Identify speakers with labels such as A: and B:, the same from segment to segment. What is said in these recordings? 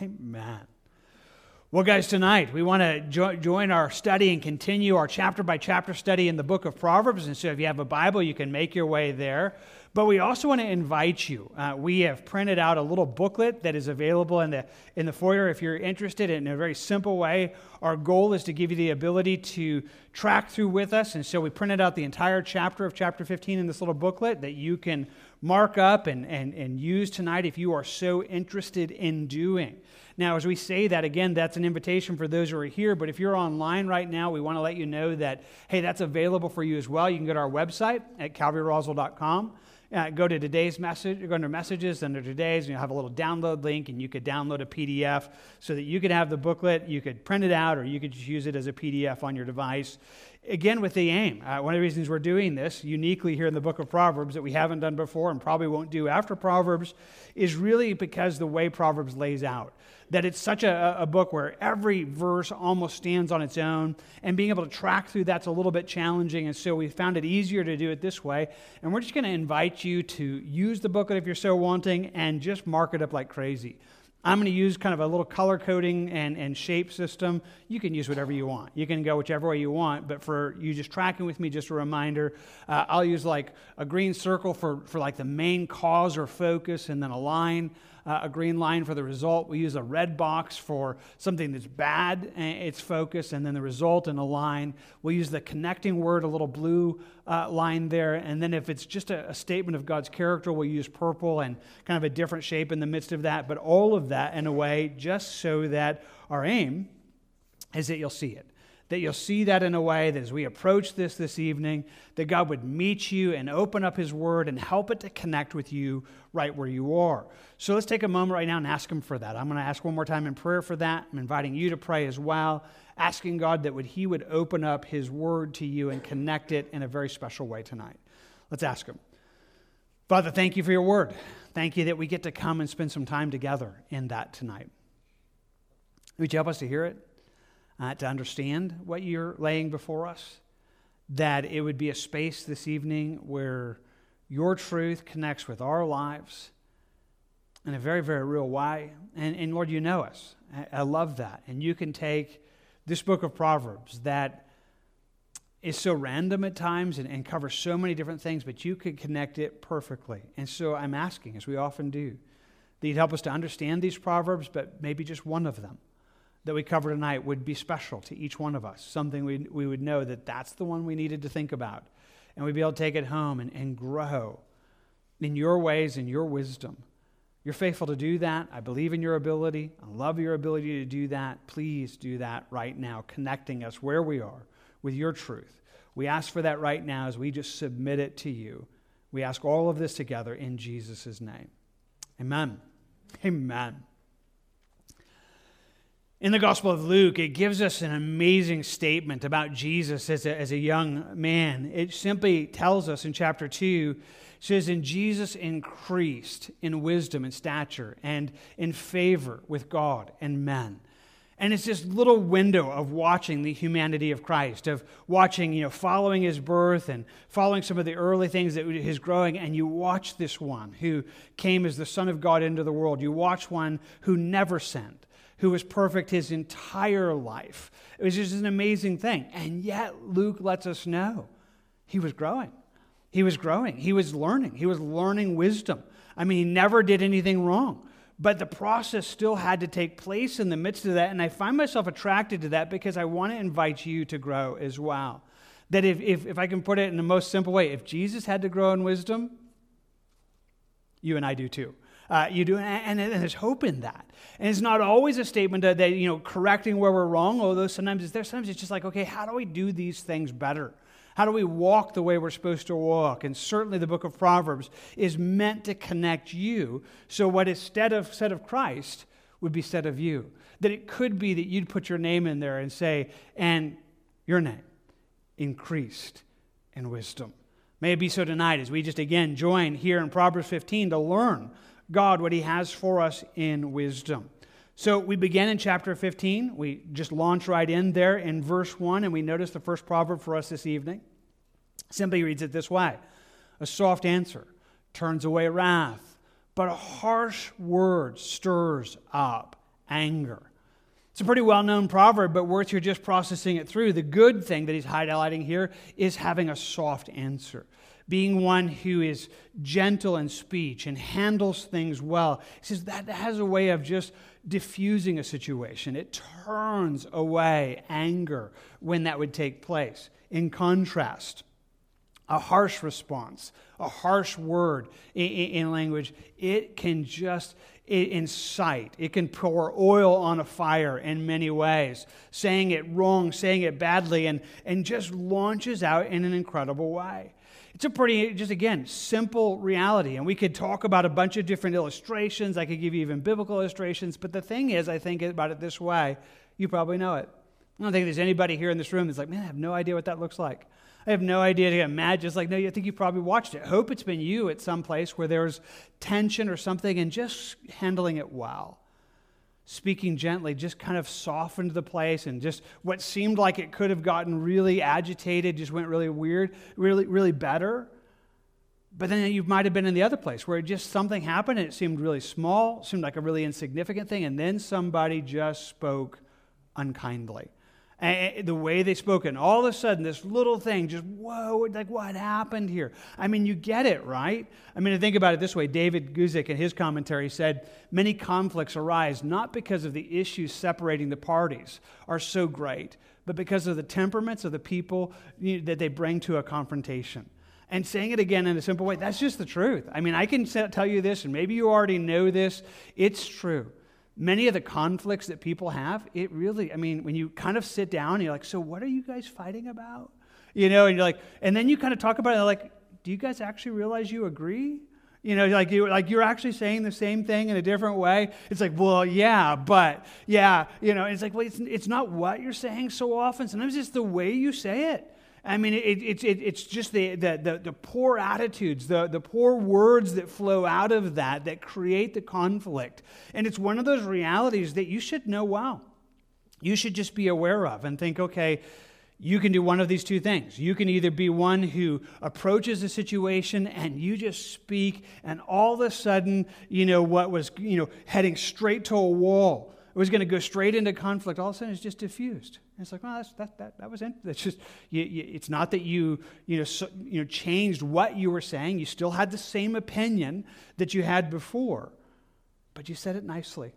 A: Amen. Well, guys, tonight we want to jo- join our study and continue our chapter by chapter study in the book of Proverbs. And so, if you have a Bible, you can make your way there. But we also want to invite you. Uh, we have printed out a little booklet that is available in the, in the foyer if you're interested in a very simple way. Our goal is to give you the ability to track through with us. And so we printed out the entire chapter of chapter 15 in this little booklet that you can mark up and, and, and use tonight if you are so interested in doing. Now, as we say that, again, that's an invitation for those who are here. But if you're online right now, we want to let you know that, hey, that's available for you as well. You can go to our website at calvaryroswell.com. Uh, go to today's message, go under messages, under today's, and you'll have a little download link, and you could download a PDF so that you could have the booklet, you could print it out, or you could just use it as a PDF on your device. Again, with the aim. Uh, one of the reasons we're doing this uniquely here in the book of Proverbs that we haven't done before and probably won't do after Proverbs is really because the way Proverbs lays out that it's such a, a, book where every verse almost stands on its own, and being able to track through that's a little bit challenging. And so we found it easier to do it this way. And we're just going to invite you to use the booklet if you're so wanting and just mark it up like crazy. I'm going to use kind of a little color coding and, and shape system. You can use whatever you want. You can go whichever way you want, but for you just tracking with me, just a reminder, uh, I'll use like a green circle for, for like the main cause or focus, and then a line uh, a green line for the result. We use a red box for something that's bad, its focus, and then the result in a line. We'll use the connecting word, a little blue uh, line there. And then if it's just a, a statement of God's character, we'll use purple and kind of a different shape in the midst of that. But all of that in a way just so that our aim is that you'll see it that you'll see that in a way that as we approach this this evening, that God would meet you and open up His Word and help it to connect with you right where you are. So let's take a moment right now and ask Him for that. I'm going to ask one more time in prayer for that. I'm inviting you to pray as well, asking God that would He would open up His Word to you and connect it in a very special way tonight. Let's ask Him. Father, thank you for your Word. Thank you that we get to come and spend some time together in that tonight. Would you help us to hear it? Uh, to understand what you're laying before us, that it would be a space this evening where your truth connects with our lives in a very, very real way. And, and Lord, you know us. I, I love that. And you can take this book of Proverbs that is so random at times and, and covers so many different things, but you could connect it perfectly. And so I'm asking, as we often do, that you'd help us to understand these Proverbs, but maybe just one of them that we cover tonight would be special to each one of us, something we, we would know that that's the one we needed to think about. And we'd be able to take it home and, and grow in your ways and your wisdom. You're faithful to do that. I believe in your ability. I love your ability to do that. Please do that right now, connecting us where we are with your truth. We ask for that right now as we just submit it to you. We ask all of this together in Jesus' name. Amen. Amen. In the Gospel of Luke, it gives us an amazing statement about Jesus as a, as a young man. It simply tells us in chapter 2, says, And Jesus increased in wisdom and stature and in favor with God and men. And it's this little window of watching the humanity of Christ, of watching, you know, following his birth and following some of the early things that his growing. And you watch this one who came as the Son of God into the world. You watch one who never sinned who was perfect his entire life. It was just an amazing thing. And yet, Luke lets us know he was growing. He was growing. He was learning. He was learning wisdom. I mean, he never did anything wrong. But the process still had to take place in the midst of that. And I find myself attracted to that because I want to invite you to grow as well. That if, if, if I can put it in the most simple way, if Jesus had to grow in wisdom, you and I do too uh, you do, and, and, there's hope in that. And it's not always a statement that, that, you know, correcting where we're wrong, although sometimes it's there. Sometimes it's just like, okay, how do we do these things better? How do we walk the way we're supposed to walk? And certainly the book of Proverbs is meant to connect you. So what instead of said of Christ would be said of you. That it could be that you'd put your name in there and say, and your name increased in wisdom. May it be so tonight as we just again join here in Proverbs 15 to learn God what He has for us in wisdom. So we begin in chapter 15. We just launch right in there in verse 1, and we notice the first proverb for us this evening. Simply reads it this way A soft answer turns away wrath, but a harsh word stirs up anger. It's a pretty well known proverb, but worth you're just processing it through. The good thing that he's highlighting here is having a soft answer, being one who is gentle in speech and handles things well. He says that has a way of just diffusing a situation, it turns away anger when that would take place. In contrast, a harsh response, a harsh word in, in, language, it can just incite. It can pour oil on a fire in many ways, saying it wrong, saying it badly, and, and just launches out in an incredible way. It's a pretty, just again, simple reality. And we could talk about a bunch of different illustrations. I could give you even biblical illustrations. But the thing is, I think about it this way you probably know it. I don't think there's anybody here in this room that's like, man, I have no idea what that looks like. I have no idea to imagine. It's like, no, I think you probably watched it. Hope it's been you at some place where there's tension or something and just handling it well. Speaking gently just kind of softened the place and just what seemed like it could have gotten really agitated just went really weird, really, really better. But then you might have been in the other place where just something happened and it seemed really small, seemed like a really insignificant thing, and then somebody just spoke unkindly and the way they spoke, and all of a sudden, this little thing just, whoa, like what happened here? I mean, you get it, right? I mean, to think about it this way David Guzik, in his commentary, said many conflicts arise not because of the issues separating the parties are so great, but because of the temperaments of the people that they bring to a confrontation. And saying it again in a simple way, that's just the truth. I mean, I can tell you this, and maybe you already know this, it's true many of the conflicts that people have, it really, I mean, when you kind of sit down you're like, so what are you guys fighting about? You know, and you're like, and then you kind of talk about it like, do you guys actually realize you agree? You know, like you like you're actually saying the same thing in a different way. It's like, well, yeah, but yeah, you know, it's like, well, it's, it's not what you're saying so often. Sometimes it's the way you say it. I mean, it, it, it, it's just the, the, the, the, poor attitudes, the, the poor words that flow out of that that create the conflict. And it's one of those realities that you should know well. You should just be aware of and think, okay, you can do one of these two things. You can either be one who approaches a situation and you just speak, and all of a sudden, you know, what was, you know, heading straight to a wall, it was going to go straight into conflict, all of a sudden it's just diffused. And it's like, well, that's, that, that, that was it. That's just, you, you, it's not that you, you know, so, you know, changed what you were saying. You still had the same opinion that you had before, but you said it nicely,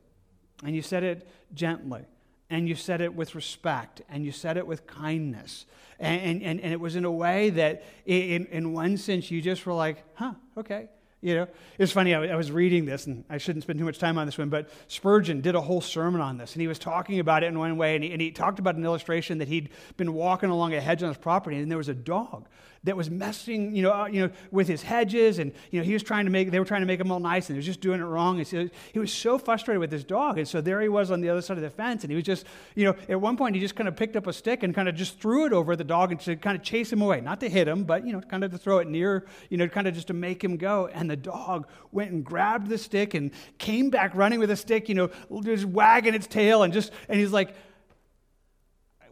A: and you said it gently, and you said it with respect, and you said it with kindness. And, and, and it was in a way that, in, in one sense, you just were like, huh, okay. You know, it's funny. I, was reading this, and I shouldn't spend too much time on this one, but Spurgeon did a whole sermon on this, and he was talking about it in one way, and he, and he talked about an illustration that he'd been walking along a hedge on his property, and there was a dog that was messing, you know, uh, you know, with his hedges, and you know, he was trying to make, they were trying to make him all nice, and he was just doing it wrong. And so he was so frustrated with his dog, and so there he was on the other side of the fence, and he was just, you know, at one point he just kind of picked up a stick and kind of just threw it over the dog and to kind of chase him away, not to hit him, but you know, kind of to throw it near, you know, kind of just to make him go. And the dog went and grabbed the stick and came back running with a stick, you know, just wagging its tail, and just, and he's like,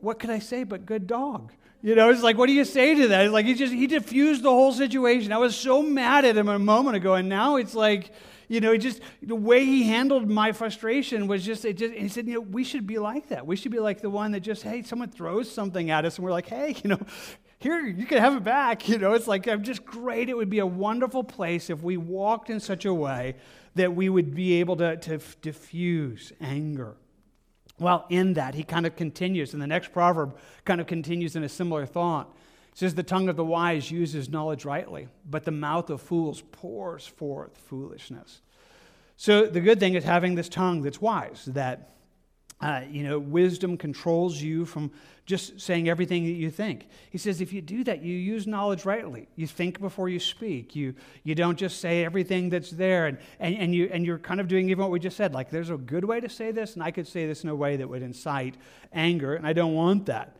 A: what could I say but good dog? You know, it's like, what do you say to that? It's like he just he diffused the whole situation. I was so mad at him a moment ago, and now it's like, you know, just the way he handled my frustration was just it just he said, you know, we should be like that. We should be like the one that just, hey, someone throws something at us, and we're like, hey, you know, here, you can have it back. You know, it's like I'm just great. It would be a wonderful place if we walked in such a way that we would be able to, to diffuse anger. Well, in that, he kind of continues, and the next proverb kind of continues in a similar thought. It says, The tongue of the wise uses knowledge rightly, but the mouth of fools pours forth foolishness. So the good thing is having this tongue that's wise, that uh, you know, wisdom controls you from just saying everything that you think. He says if you do that, you use knowledge rightly. You think before you speak. You, you don't just say everything that's there. And, and, and, you, and you're kind of doing even what we just said. Like, there's a good way to say this, and I could say this in a way that would incite anger, and I don't want that.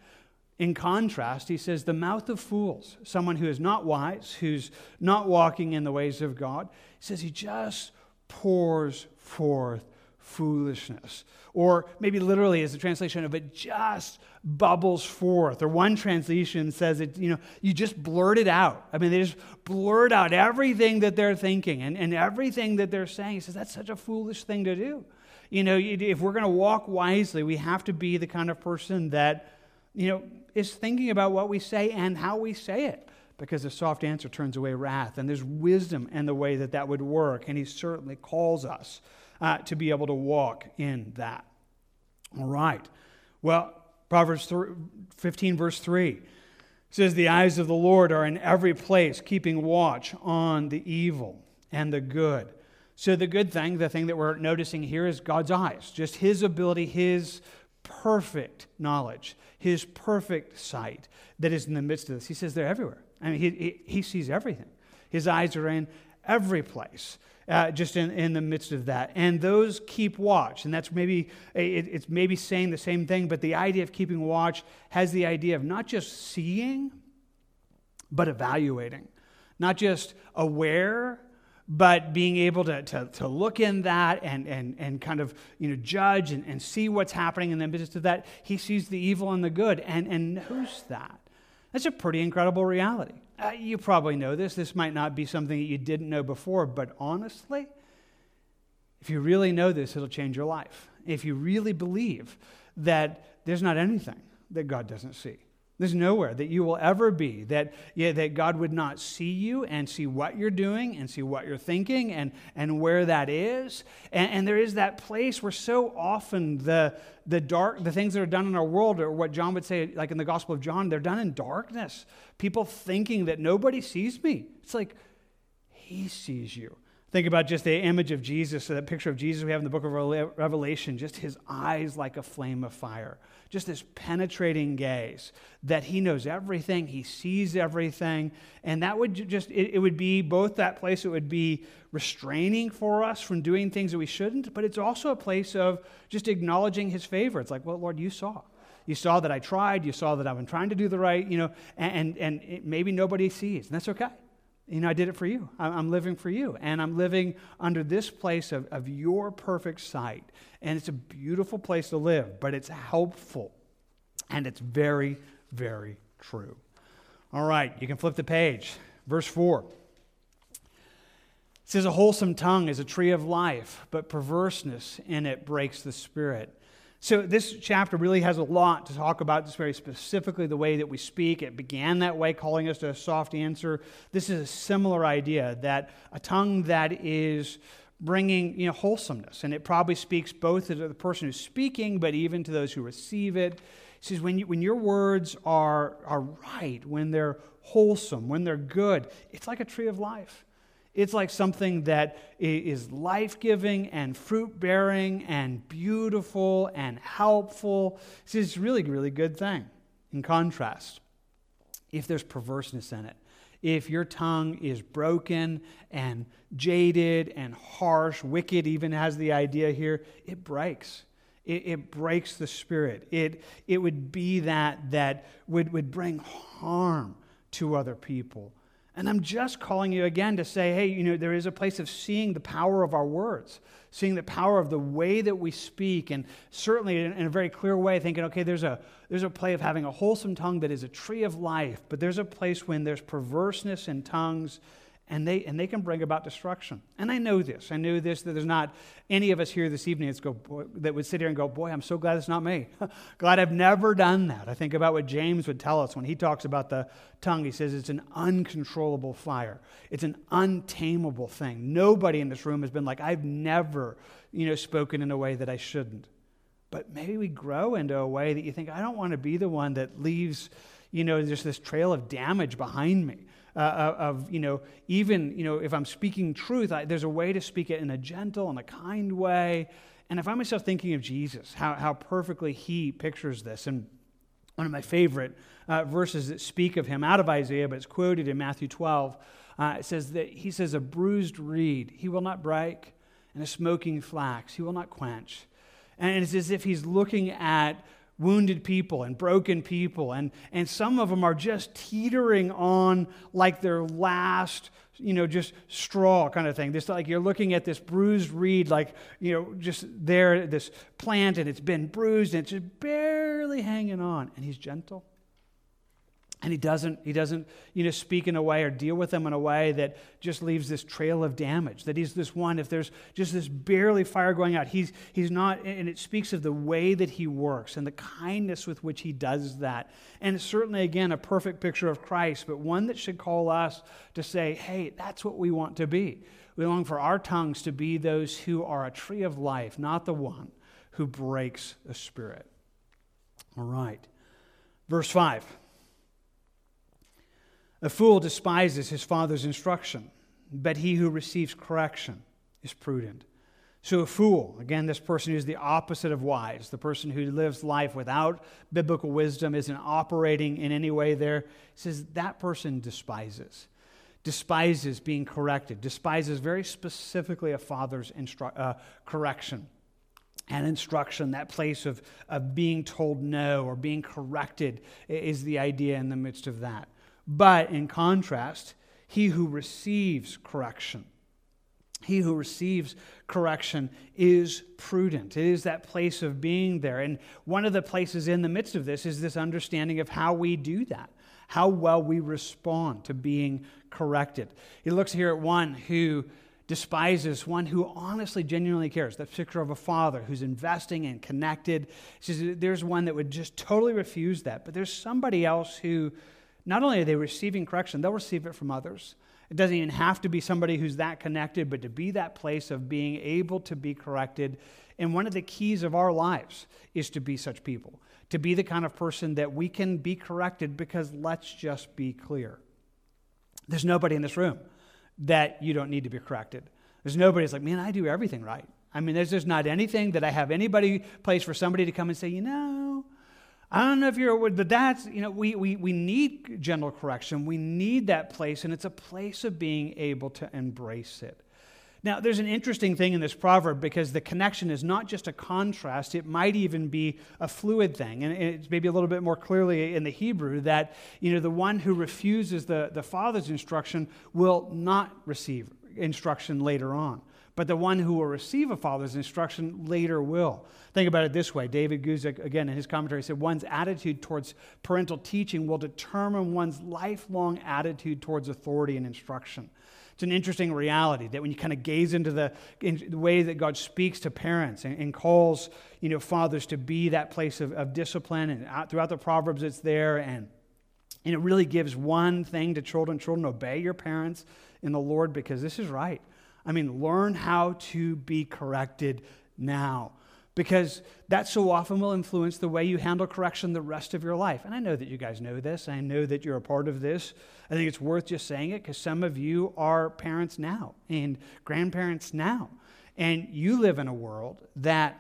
A: In contrast, he says, the mouth of fools, someone who is not wise, who's not walking in the ways of God, he says he just pours forth foolishness. Or maybe literally as a translation of it just bubbles forth. Or one translation says it, you know, you just blurt it out. I mean, they just blurt out everything that they're thinking and, and everything that they're saying. He says that's such a foolish thing to do. You know, if we're going to walk wisely, we have to be the kind of person that, you know, is thinking about what we say and how we say it. Because a soft answer turns away wrath. And there's wisdom in the way that that would work. And he certainly calls us uh, to be able to walk in that. All right. Well, Proverbs 15, verse 3 says, The eyes of the Lord are in every place, keeping watch on the evil and the good. So, the good thing, the thing that we're noticing here is God's eyes, just His ability, His perfect knowledge, His perfect sight that is in the midst of this. He says they're everywhere. I mean, He, he, he sees everything. His eyes are in every place. Uh, just in, in the midst of that. And those keep watch. And that's maybe, it, it's maybe saying the same thing, but the idea of keeping watch has the idea of not just seeing, but evaluating. Not just aware, but being able to, to, to look in that and, and, and kind of you know, judge and, and see what's happening in the midst of that, he sees the evil and the good and, and knows that. That's a pretty incredible reality. Uh, you probably know this. This might not be something that you didn't know before, but honestly, if you really know this, it'll change your life. If you really believe that there's not anything that God doesn't see. There's nowhere that you will ever be that, yeah, that God would not see you and see what you're doing and see what you're thinking and, and where that is. And, and there is that place where so often the, the dark, the things that are done in our world, or what John would say, like in the Gospel of John, they're done in darkness. People thinking that nobody sees me. It's like, He sees you. Think about just the image of Jesus, that picture of Jesus we have in the book of Revelation, just his eyes like a flame of fire just this penetrating gaze that he knows everything, he sees everything. And that would just, it, it, would be both that place, it would be restraining for us from doing things that we shouldn't, but it's also a place of just acknowledging his favor. It's like, well, Lord, you saw. You saw that I tried, you saw that I've been trying to do the right, you know, and, and, and maybe nobody sees, and that's okay you know, I did it for you. I'm living for you. And I'm living under this place of, of your perfect sight. And it's a beautiful place to live, but it's helpful. And it's very, very true. All right, you can flip the page. Verse 4. It says, A wholesome tongue is a tree of life, but perverseness in it breaks the spirit. So, this chapter really has a lot to talk about, just very specifically the way that we speak. It began that way, calling us to a soft answer. This is a similar idea that a tongue that is bringing you know, wholesomeness, and it probably speaks both to the person who's speaking, but even to those who receive it. He says, when, you, when your words are, are right, when they're wholesome, when they're good, it's like a tree of life. It's like something that is life giving and fruit bearing and beautiful and helpful. It's a really, really good thing. In contrast, if there's perverseness in it, if your tongue is broken and jaded and harsh, wicked even has the idea here, it breaks. It, it, breaks the spirit. It, it would be that that would, would bring harm to other people. And I'm just calling you again to say, hey, you know, there is a place of seeing the power of our words, seeing the power of the way that we speak, and certainly in, in a very clear way, thinking, okay, there's a, there's a play of having a wholesome tongue that is a tree of life, but there's a place when there's perverseness in tongues and they, and they can bring about destruction. And I know this. I know this that there's not any of us here this evening go, boy, that would sit here and go, Boy, I'm so glad it's not me. glad I've never done that. I think about what James would tell us when he talks about the tongue. He says it's an uncontrollable fire, it's an untamable thing. Nobody in this room has been like, I've never you know, spoken in a way that I shouldn't. But maybe we grow into a way that you think, I don't want to be the one that leaves, you know, just this trail of damage behind me uh, uh, of, you know, even, you know, if I'm speaking truth, I, there's a way to speak it in a gentle and a kind way. And I find myself thinking of Jesus, how, how perfectly he pictures this. And one of my favorite uh, verses that speak of him out of Isaiah, but it's quoted in Matthew 12, uh, it says that he says, A bruised reed he will not break, and a smoking flax he will not quench. And it's as if he's looking at wounded people and broken people. And, and some of them are just teetering on like their last, you know, just straw kind of thing. This like you're looking at this bruised reed, like, you know, just there, this plant, and it's been bruised and it's just barely hanging on. And he's gentle. And he doesn't he doesn't you know speak in a way or deal with them in a way that just leaves this trail of damage that he's this one if there's just this barely fire going out he's he's not and it speaks of the way that he works and the kindness with which he does that. And it's certainly again a perfect picture of christ but one that should call us to say hey that's what we want to be. We long for our tongues to be those who are a tree of life not the one who breaks a spirit. All right. Verse 5 a fool despises his father's instruction, but he who receives correction is prudent. So, a fool, again, this person who's the opposite of wise, the person who lives life without biblical wisdom, isn't operating in any way there, says that person despises. Despises being corrected, despises very specifically a father's instru- uh, correction and instruction, that place of, of being told no or being corrected is the idea in the midst of that. But in contrast, he who receives correction, he who receives correction is prudent. It is that place of being there. And one of the places in the midst of this is this understanding of how we do that, how well we respond to being corrected. He looks here at one who despises, one who honestly, genuinely cares. That picture of a father who's investing and connected. He says there's one that would just totally refuse that, but there's somebody else who not only are they receiving correction, they'll receive it from others. It doesn't even have to be somebody who's that connected, but to be that place of being able to be corrected. And one of the keys of our lives is to be such people, to be the kind of person that we can be corrected because let's just be clear. There's nobody in this room that you don't need to be corrected. There's nobody that's like, man, I do everything right. I mean, there's just not anything that I have anybody place for somebody to come and say, you know, I don't know if you're, aware, but that's, you know, we, we, we need gentle correction. We need that place, and it's a place of being able to embrace it. Now, there's an interesting thing in this proverb because the connection is not just a contrast, it might even be a fluid thing. And it's maybe a little bit more clearly in the Hebrew that, you know, the one who refuses the, the father's instruction will not receive instruction later on but the one who will receive a father's instruction later will. Think about it this way David Guzik, again, in his commentary, said one's attitude towards parental teaching will determine one's lifelong attitude towards authority and instruction. It's an interesting reality that when you kind of gaze into the, in the way that God speaks to parents and, and, calls you know, fathers to be that place of, of discipline, and out, throughout the Proverbs it's there, and, and it really gives one thing to children children, obey your parents in the Lord because this is right. I mean, learn how to be corrected now because that so often will influence the way you handle correction the rest of your life. And I know that you guys know this. I know that you're a part of this. I think it's worth just saying it because some of you are parents now and grandparents now. And you live in a world that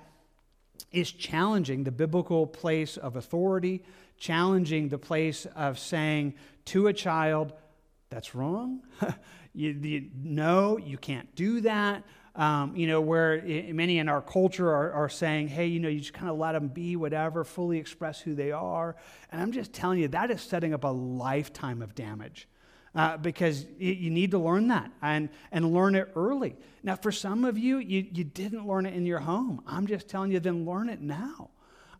A: is challenging the biblical place of authority, challenging the place of saying to a child, that's wrong. You, you, no, you can't do that. Um, you know, where many in our culture are, are saying, hey, you know, you just kind of let them be whatever, fully express who they are. And I'm just telling you, that is setting up a lifetime of damage. Uh, because you need to learn that and, and learn it early. Now, for some of you, you, you didn't learn it in your home. I'm just telling you, then learn it now.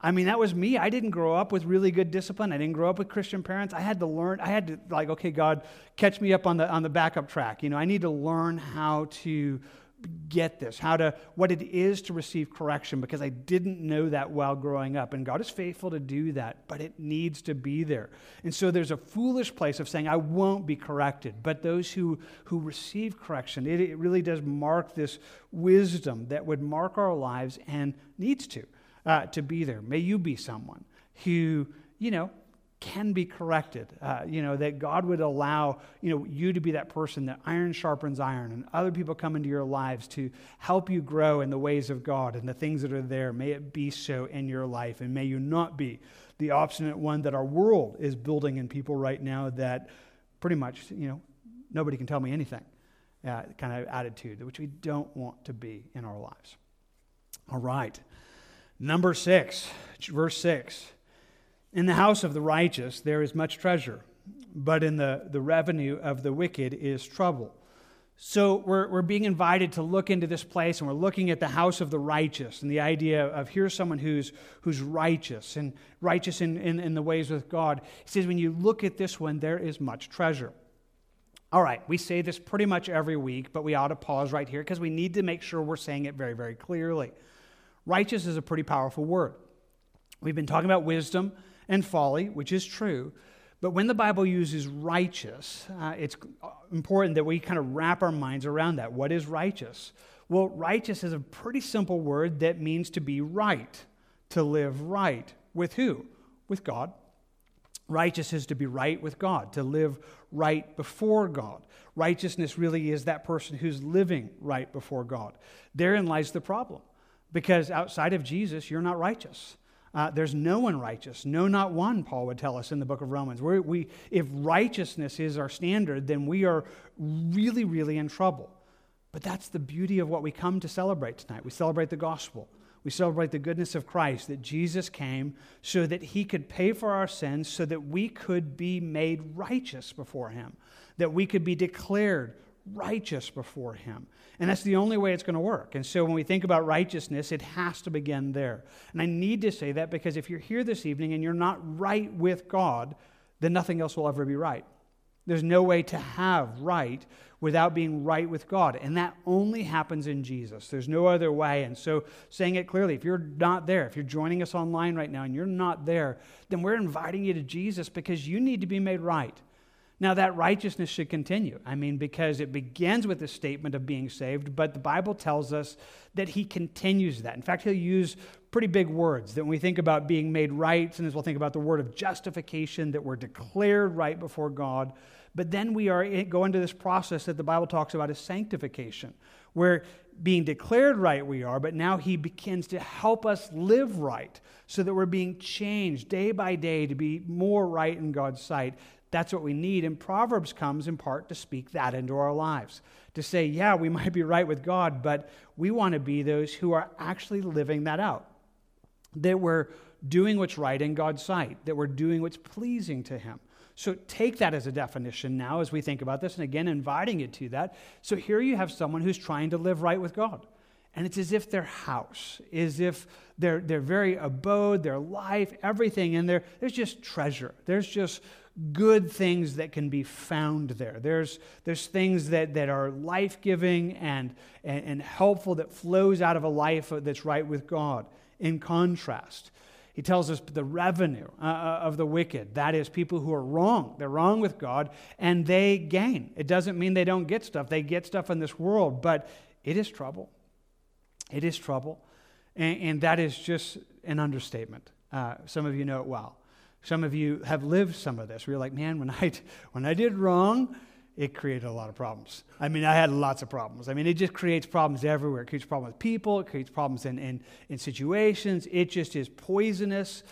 A: I mean, that was me. I didn't grow up with really good discipline. I didn't grow up with Christian parents. I had to learn. I had to like, okay, God, catch me up on the on the backup track. You know, I need to learn how to get this, how to what it is to receive correction because I didn't know that while growing up. And God is faithful to do that, but it needs to be there. And so there's a foolish place of saying I won't be corrected. But those who who receive correction, it, it really does mark this wisdom that would mark our lives and needs to uh, to be there. May you be someone who, you know, can be corrected. Uh, you know, that God would allow, you know, you to be that person that iron sharpens iron and other people come into your lives to help you grow in the ways of God and the things that are there. May it be so in your life. And may you not be the obstinate one that our world is building in people right now that pretty much, you know, nobody can tell me anything uh, kind of attitude, which we don't want to be in our lives. All right. Number six, verse six. In the house of the righteous there is much treasure, but in the, the revenue of the wicked is trouble. So we're, we're being invited to look into this place, and we're looking at the house of the righteous, and the idea of here's someone who's, who's righteous, and righteous in, in, in the ways with God. He says, when you look at this one, there is much treasure. All right, we say this pretty much every week, but we ought to pause right here because we need to make sure we're saying it very, very clearly. Righteous is a pretty powerful word. We've been talking about wisdom and folly, which is true, but when the Bible uses righteous, uh, it's important that we kind of wrap our minds around that. What is righteous? Well, righteous is a pretty simple word that means to be right, to live right. With who? With God. Righteous is to be right with God, to live right before God. Righteousness really is that person who's living right before God. Therein lies the problem, because outside of Jesus, you're not righteous. Uh, there's no one righteous, no, not one, Paul would tell us in the book of Romans. We're, we, if righteousness is our standard, then we are really, really in trouble. But that's the beauty of what we come to celebrate tonight. We celebrate the gospel. We celebrate the goodness of Christ, that Jesus came so that he could pay for our sins, so that we could be made righteous before him, that we could be declared righteous before him. And that's the only way it's going to work. And so when we think about righteousness, it has to begin there. And I need to say that because if you're here this evening and you're not right with God, then nothing else will ever be right. There's no way to have right without being right with God. And that only happens in Jesus. There's no other way. And so, saying it clearly, if you're not there, if you're joining us online right now and you're not there, then we're inviting you to Jesus because you need to be made right. Now, that righteousness should continue. I mean, because it begins with the statement of being saved, but the Bible tells us that he continues that. In fact, he'll use pretty big words that when we think about being made right, sometimes we'll think about the word of justification, that we're declared right before God. But then we are going to this process that the Bible talks about as sanctification, where being declared right we are, but now he begins to help us live right so that we're being changed day by day to be more right in God's sight. That's what we need. And Proverbs comes in part to speak that into our lives. To say, yeah, we might be right with God, but we want to be those who are actually living that out. That we're doing what's right in God's sight, that we're doing what's pleasing to Him. So take that as a definition now as we think about this, and again, inviting it to that. So here you have someone who's trying to live right with God. And it's as if their house, as if their, their very abode, their life, everything in there, there's just treasure. There's just good things that can be found there. There's, there's things that, that are life giving and, and, and helpful that flows out of a life that's right with God. In contrast, he tells us the revenue uh, uh, of the wicked. That is, people who are wrong. They're wrong with God and they gain. It doesn't mean they don't get stuff, they get stuff in this world, but it is trouble. It is trouble. And, and that is just an understatement. Uh, some of you know it well. Some of you have lived some of this you're like, man, when I, when I did wrong, it created a lot of problems. I mean, I had lots of problems. I mean, it just creates problems everywhere. It creates problems with people, it creates problems in, in, in situations. It just is poisonous.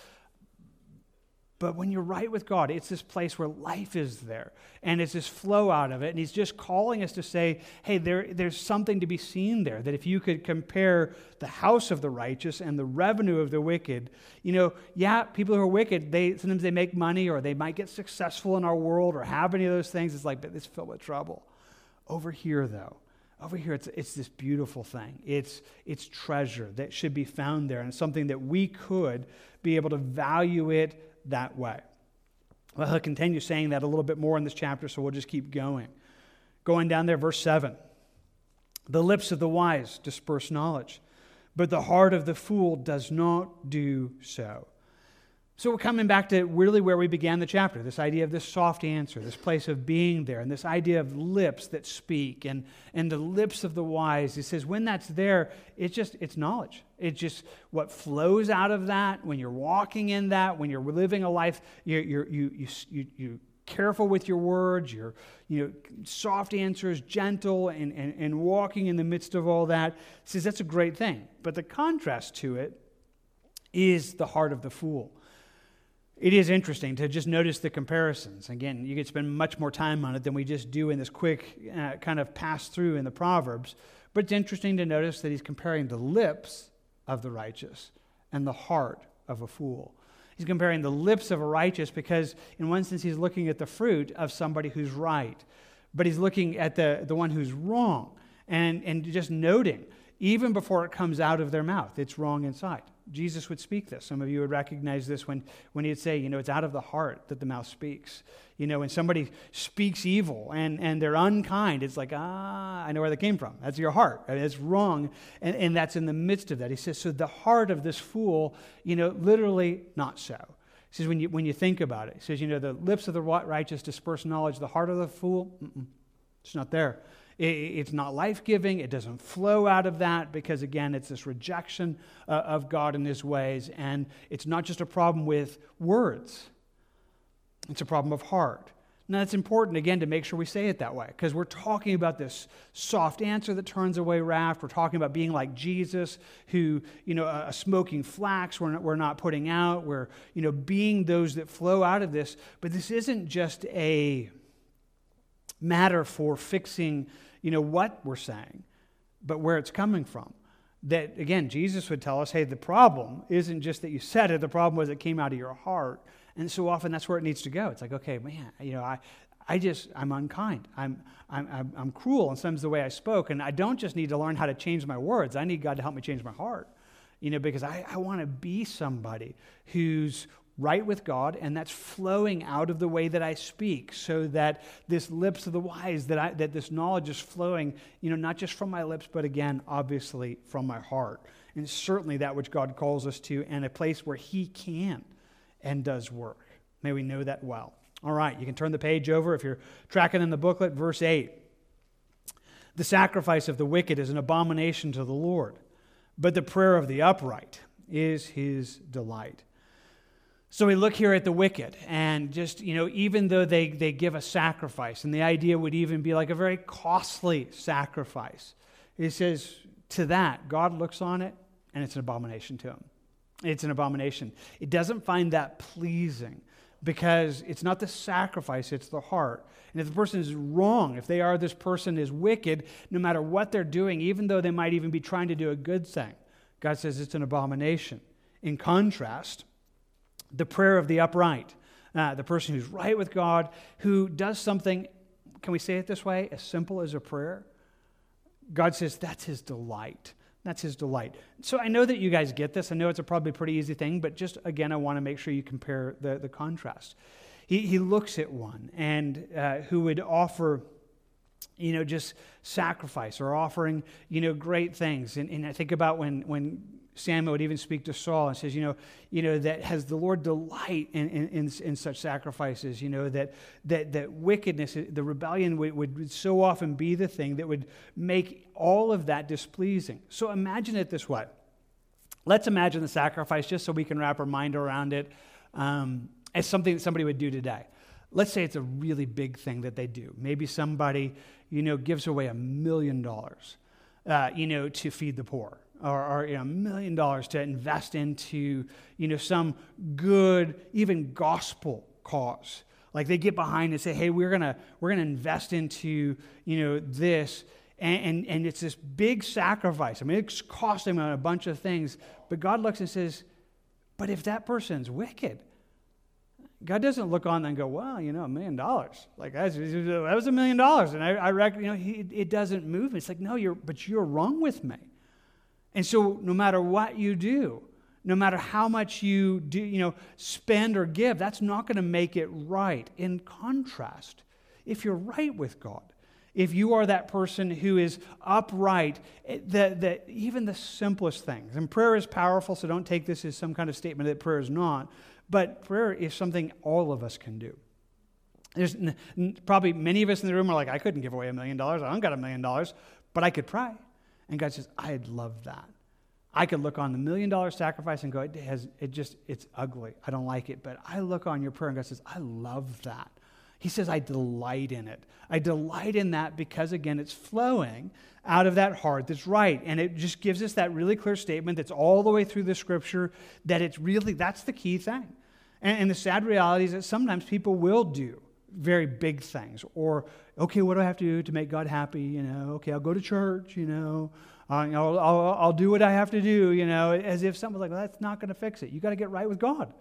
A: But when you're right with God, it's this place where life is there and it's this flow out of it. And He's just calling us to say, hey, there, there's something to be seen there. That if you could compare the house of the righteous and the revenue of the wicked, you know, yeah, people who are wicked, they sometimes they make money or they might get successful in our world or have any of those things. It's like, but it's filled with trouble. Over here, though, over here, it's, it's this beautiful thing. It's, it's treasure that should be found there and something that we could be able to value it that way. Well, he'll continue saying that a little bit more in this chapter, so we'll just keep going. Going down there, verse 7. The lips of the wise disperse knowledge, but the heart of the fool does not do so. So we're coming back to really where we began the chapter this idea of this soft answer, this place of being there, and this idea of lips that speak and, and the lips of the wise. He says, when that's there, it's just, it's knowledge. It's just what flows out of that when you're walking in that, when you're living a life, you're, you're, you, you, you, you careful with your words, you're, you know, soft answers, gentle, and, and, and walking in the midst of all that. Says that's a great thing. But the contrast to it is the heart of the fool. It is interesting to just notice the comparisons. Again, you could spend much more time on it than we just do in this quick uh, kind of pass through in the Proverbs. But it's interesting to notice that he's comparing the lips of the righteous and the heart of a fool. He's comparing the lips of a righteous because, in one sense, he's looking at the fruit of somebody who's right. but he's looking at the, the one who's wrong and, and just noting, even before it comes out of their mouth, it's wrong inside. Jesus would speak this. Some of you would recognize this when, when he'd say, you know, it's out of the heart that the mouth speaks. You know, when somebody speaks evil and, and they're unkind, it's like, ah, I know where that came from. That's your heart. I mean, it's wrong. And, and that's in the midst of that. He says, so the heart of this fool, you know, literally not so. He says, when you, when you think about it, he says, you know, the lips of the righteous disperse knowledge, the heart of the fool, it's not there. It's not life giving. It doesn't flow out of that because, again, it's this rejection uh, of God and His ways. And it's not just a problem with words, it's a problem of heart. Now, it's important, again, to make sure we say it that way because we're talking about this soft answer that turns away wrath. We're talking about being like Jesus, who, you know, a, smoking flax we're not, we're not putting out. We're, you know, being those that flow out of this. But this isn't just a matter for fixing you know, what we're saying, but where it's coming from. That, again, Jesus would tell us hey, the problem isn't just that you said it, the problem was it came out of your heart. And so often that's where it needs to go. It's like, okay, man, you know, I, I just, I'm unkind. I'm, I'm, I'm, cruel in some the way I spoke. And I don't just need to learn how to change my words, I need God to help me change my heart. You know, because I, I want to be somebody who's right with God, and that's flowing out of the way that I speak, so that this lips of the wise, that, I, that this knowledge is flowing, you know, not just from my lips, but again, obviously from my heart. And certainly that which God calls us to, and a place where He can and does work. May we know that well. All right, you can turn the page over if you're tracking in the booklet, verse 8. The sacrifice of the wicked is an abomination to the Lord, but the prayer of the upright is his delight. So we look here at the wicked, and just, you know, even though they, they give a sacrifice, and the idea would even be like a very costly sacrifice, he says, to that, God looks on it, and it's an abomination to him. It's an abomination. It doesn't find that pleasing because it's not the sacrifice, it's the heart. And if the person is wrong, if they are this person is wicked, no matter what they're doing, even though they might even be trying to do a good thing, God says it's an abomination. In contrast, the prayer of the upright, uh, the person who's right with God, who does something, can we say it this way, as simple as a prayer? God says that's his delight. That's his delight. So I know that you guys get this. I know it's a probably pretty easy thing, but just again, I want to make sure you compare the, the contrast. He, he looks at one and uh, who would offer, you know, just sacrifice or offering, you know, great things. And, and I think about when, when Samuel would even speak to Saul and says, you know, you know that has the Lord delight in, in, in, in such sacrifices, you know, that, that, that wickedness, the rebellion would, would so often be the thing that would make all of that displeasing. So imagine it this way. Let's imagine the sacrifice just so we can wrap our mind around it um, as something that somebody would do today. Let's say it's a really big thing that they do. Maybe somebody, you know, gives away a million dollars, uh, you know, to feed the poor or, or you know, a million dollars to invest into you know, some good, even gospel cause. Like they get behind and say, hey, we're going we're gonna invest into you know, this. And, and, and it's this big sacrifice. I mean, it's costing them a bunch of things. But God looks and says, but if that person's wicked, God doesn't look on them and go, well, you know, a million dollars. Like, that was a million dollars. And I, I reckon, you know, he, it doesn't move. It's like, no, you're, but you're wrong with me. And so, no matter what you do, no matter how much you do, you know, spend or give, that's not going to make it right. In contrast, if you're right with God, if you are that person who is upright, eh, that, that even the simplest things, and prayer is powerful, so don't take this as some kind of statement that prayer is not, but prayer is something all of us can do. There's probably many of us in the room are like, I couldn't give away a million dollars. I don't got a million dollars, but I could pray. And God says, I'd love that. I could look on the million dollar sacrifice and go, it has it just it's ugly. I don't like it. But I look on your prayer and God says, I love that. He says, I delight in it. I delight in that because again, it's flowing out of that heart that's right. And it just gives us that really clear statement that's all the way through the scripture that it's really that's the key thing. And, and the sad reality is that sometimes people will do very big things or okay, what do I have to do to make God happy? You know, okay, I'll go to church, you know, uh, I'll, I'll, I'll, do what I have to do, you know, as if someone's like, well, that's not going to fix it. You got to get right with God.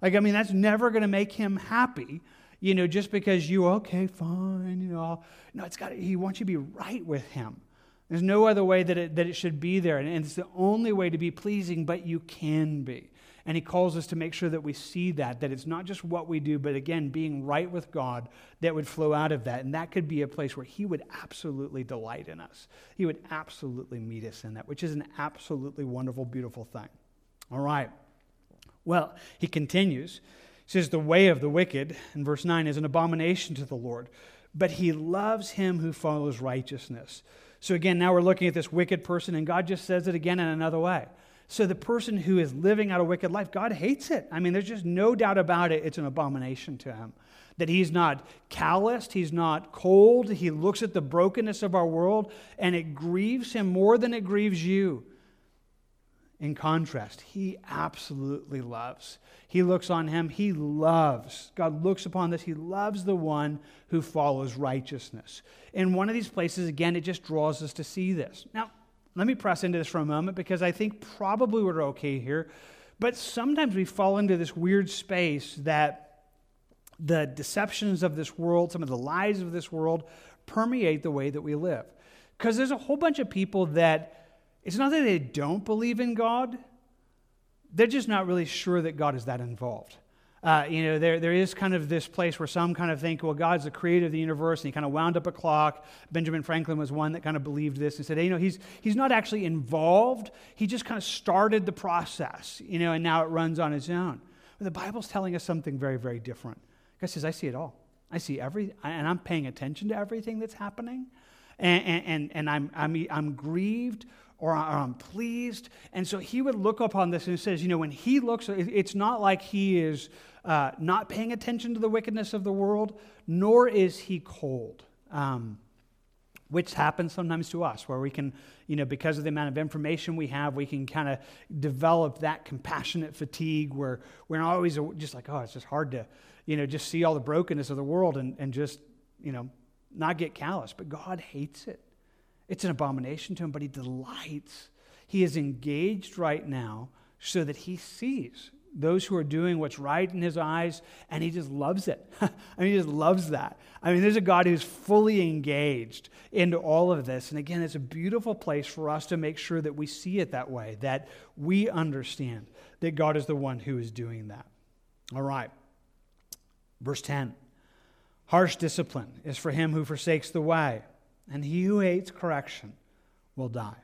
A: Like, I mean, that's never going to make him happy, you know, just because you, okay, fine, you know. No, it's got, he wants you to be right with him. There's no other way that it, that it should be there. And it's the only way to be pleasing, but you can be. And he calls us to make sure that we see that, that it's not just what we do, but again, being right with God that would flow out of that. And that could be a place where he would absolutely delight in us. He would absolutely meet us in that, which is an absolutely wonderful, beautiful thing. All right. Well, he continues. He says, The way of the wicked, in verse 9, is an abomination to the Lord, but he loves him who follows righteousness. So again, now we're looking at this wicked person, and God just says it again in another way. So the person who is living out a wicked life, God hates it. I mean, there's just no doubt about it. It's an abomination to him. That he's not calloused, he's not cold. He looks at the brokenness of our world, and it grieves him more than it grieves you. In contrast, he absolutely loves. He looks on him, he loves. God looks upon this, he loves the one who follows righteousness. In one of these places, again, it just draws us to see this. Now, let me press into this for a moment because I think probably we're okay here. But sometimes we fall into this weird space that the deceptions of this world, some of the lies of this world, permeate the way that we live. Because there's a whole bunch of people that it's not that they don't believe in God, they're just not really sure that God is that involved. Uh, you know, there, there is kind of this place where some kind of think, well, God's the creator of the universe, and he kind of wound up a clock. Benjamin Franklin was one that kind of believed this and said, hey, you know, he's, he's not actually involved. He just kind of started the process, you know, and now it runs on its own. But the Bible's telling us something very, very different. God says, I see it all. I see every, and I'm paying attention to everything that's happening. And, and, and I'm, I'm, I'm grieved or I'm pleased. And so he would look upon this and says, you know, when he looks, it's not like he is uh, not paying attention to the wickedness of the world, nor is he cold. Um, which happens sometimes to us, where we can, you know, because of the amount of information we have, we can kind of develop that compassionate fatigue where we're not always just like, oh, it's just hard to, you know, just see all the brokenness of the world and, and just, you know, not get callous. But God hates it. It's an abomination to him, but he delights. He is engaged right now so that he sees those who are doing what's right in his eyes, and he just loves it. I mean, he just loves that. I mean, there's a God who's fully engaged into all of this. And again, it's a beautiful place for us to make sure that we see it that way, that we understand that God is the one who is doing that. All right. Verse 10 Harsh discipline is for him who forsakes the way, and he who hates correction will die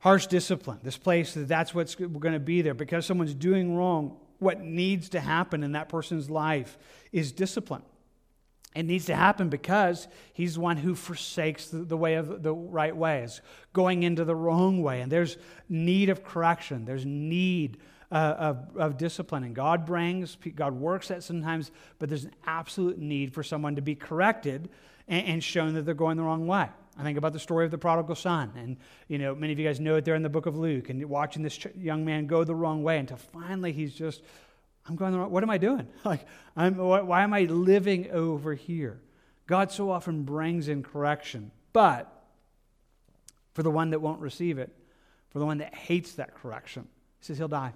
A: harsh discipline. This place, that's what's going to be there. Because someone's doing wrong, what needs to happen in that person's life is discipline. It needs to happen because he's the one who forsakes the, way of the right way, is going into the wrong way. And there's need of correction, there's need uh, of, of discipline. And God brings, God works that sometimes, but there's an absolute need for someone to be corrected and, and shown that they're going the wrong way. I think about the story of the prodigal son. And, you know, many of you guys know it there in the book of Luke and watching this young man go the wrong way until finally he's just, I'm going the wrong What am I doing? Like, I'm, why am I living over here? God so often brings in correction. But for the one that won't receive it, for the one that hates that correction, he says he'll die.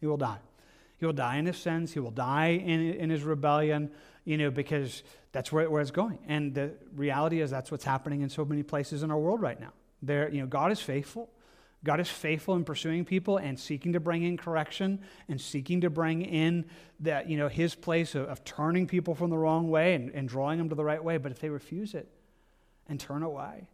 A: He will die. He will die in his sins. He will die in, in his rebellion, you know, because that's where, where it's going. And the reality is that's what's happening in so many places in our world right now. There, you know, God is faithful. God is faithful in pursuing people and seeking to bring in correction and seeking to bring in that, you know, his place of, of turning people from the wrong way and, and drawing them to the right way. But if they refuse it and turn away,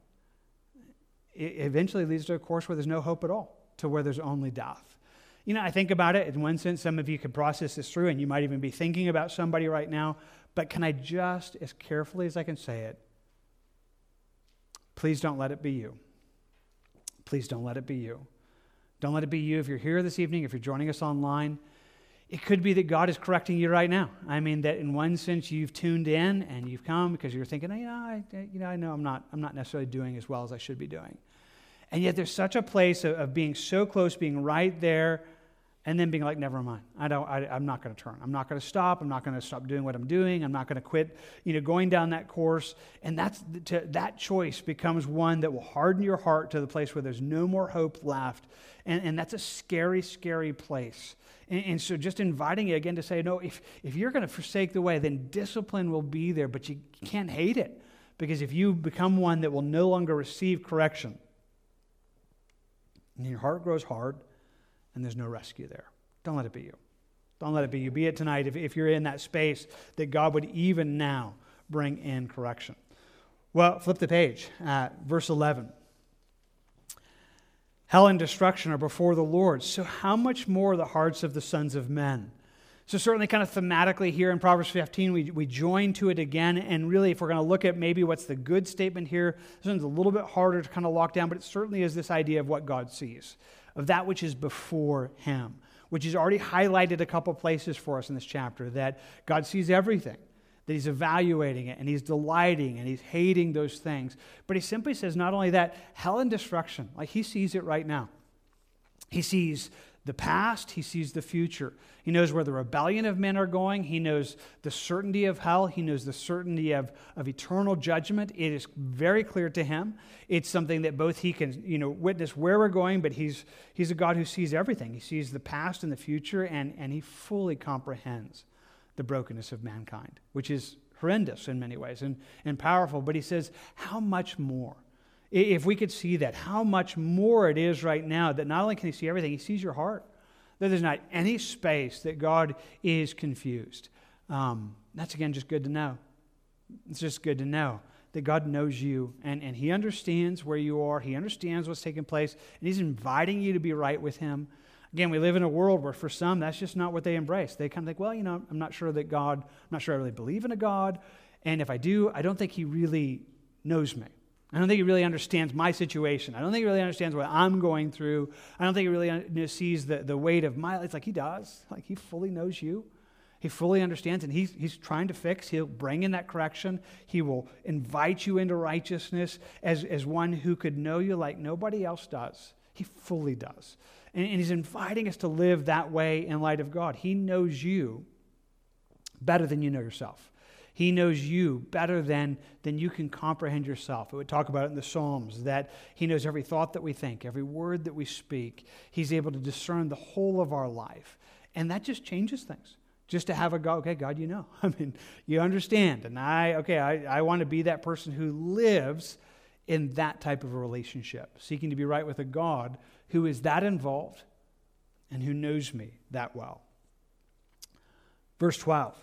A: it eventually leads to a course where there's no hope at all, to where there's only death. You know, I think about it in one sense, some of you could process this through, and you might even be thinking about somebody right now. But can I just, as carefully as I can say it, please don't let it be you. Please don't let it be you. Don't let it be you if you're here this evening, if you're joining us online. It could be that God is correcting you right now. I mean, that in one sense you've tuned in and you've come because you're thinking, oh, you know, I, you know, I know I'm not, I'm not necessarily doing as well as I should be doing. And yet there's such a place of, of being so close, being right there and then being like, never mind. I don't, I, am not going to turn. I'm not going to stop. I'm not going to stop doing what I'm doing. I'm not going to quit, you know, going down that course. And that's, to, that choice becomes one that will harden your heart to the place where there's no more hope left. And, and that's a scary, scary place. And, and so just inviting you again to say, no, if, if you're going to forsake the way, then discipline will be there, but you can't hate it. Because if you become one that will no longer receive correction, and your heart grows hard, and there's no rescue there. Don't let it be you. Don't let it be you. Be it tonight if, if you're in that space that God would even now bring in correction. Well, flip the page. Uh, verse 11. Hell and destruction are before the Lord. So, how much more the hearts of the sons of men? So, certainly, kind of thematically here in Proverbs 15, we, we join to it again. And really, if we're going to look at maybe what's the good statement here, this one's a little bit harder to kind of lock down, but it certainly is this idea of what God sees, of that which is before Him, which is already highlighted a couple places for us in this chapter that God sees everything, that He's evaluating it, and He's delighting, and He's hating those things. But He simply says not only that, hell and destruction, like He sees it right now. He sees the past, he sees the future. He knows where the rebellion of men are going. He knows the certainty of hell. He knows the certainty of, of eternal judgment. It is very clear to him. It's something that both he can you know, witness where we're going, but he's, he's a God who sees everything. He sees the past and the future, and, and he fully comprehends the brokenness of mankind, which is horrendous in many ways and, and powerful. But he says, How much more? If we could see that, how much more it is right now that not only can He see everything, He sees your heart. That there's not any space that God is confused. Um, that's again just good to know. It's just good to know that God knows you and, and He understands where you are. He understands what's taking place, and He's inviting you to be right with Him. Again, we live in a world where for some, that's just not what they embrace. They kind of think, well, you know, I'm not sure that God, I'm not sure I really believe in a God. And if I do, I don't think He really knows me. I don't think he really understands my situation. I don't think he really understands what I'm going through. I don't think he really sees the, the weight of my life. It's like he does. Like he fully knows you. He fully understands, and he's, he's trying to fix. He'll bring in that correction. He will invite you into righteousness as, as one who could know you like nobody else does. He fully does. And, and he's inviting us to live that way in light of God. He knows you better than you know yourself. He knows you better than, than you can comprehend yourself. It would talk about it in the Psalms that He knows every thought that we think, every word that we speak. He's able to discern the whole of our life. And that just changes things. Just to have a God, okay, God, you know. I mean, you understand. And I, okay, I, I want to be that person who lives in that type of a relationship, seeking to be right with a God who is that involved and who knows me that well. Verse 12.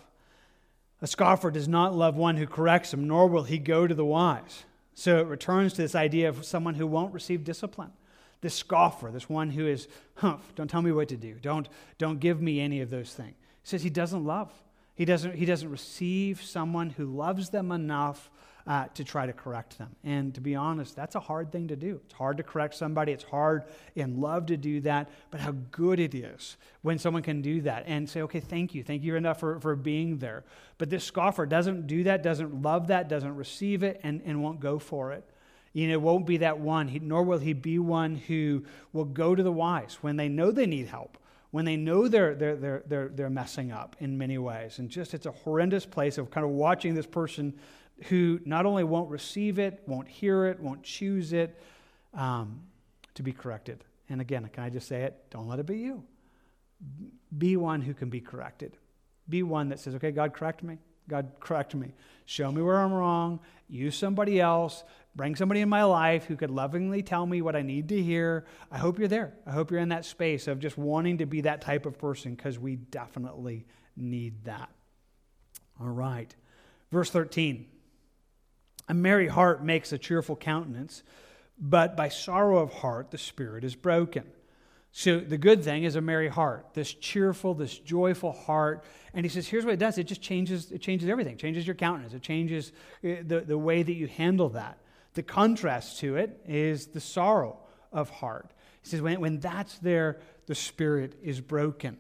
A: A scoffer does not love one who corrects him, nor will he go to the wise. So it returns to this idea of someone who won't receive discipline. This scoffer, this one who is, humph, don't tell me what to do. Don't, don't give me any of those things. He says he doesn't love. He doesn't, he doesn't receive someone who loves them enough uh, to try to correct them. And to be honest, that's a hard thing to do. It's hard to correct somebody. It's hard in love to do that. But how good it is when someone can do that and say, okay, thank you. Thank you enough for, for being there. But this scoffer doesn't do that, doesn't love that, doesn't receive it, and, and won't go for it. You know, won't be that one, he, nor will he be one who will go to the wise when they know they need help when they know they're, they're, they're, they're, they're messing up in many ways. And just it's a horrendous place of kind of watching this person who not only won't receive it, won't hear it, won't choose it, um, to be corrected. And again, can I just say it? Don't let it be you. Be one who can be corrected. Be one that says, okay, God, correct me. God, correct me. Show me where I'm wrong. Use somebody else. Bring somebody in my life who could lovingly tell me what I need to hear. I hope you're there. I hope you're in that space of just wanting to be that type of person because we definitely need that. All right. Verse 13. A merry heart makes a cheerful countenance, but by sorrow of heart the spirit is broken. So the good thing is a merry heart, this cheerful, this joyful heart. And he says, here's what it does. It just changes, it changes everything. It changes your countenance. It changes uh, the, the way that you handle that. The contrast to it is the sorrow of heart. He says, when, when that's there, the spirit is broken.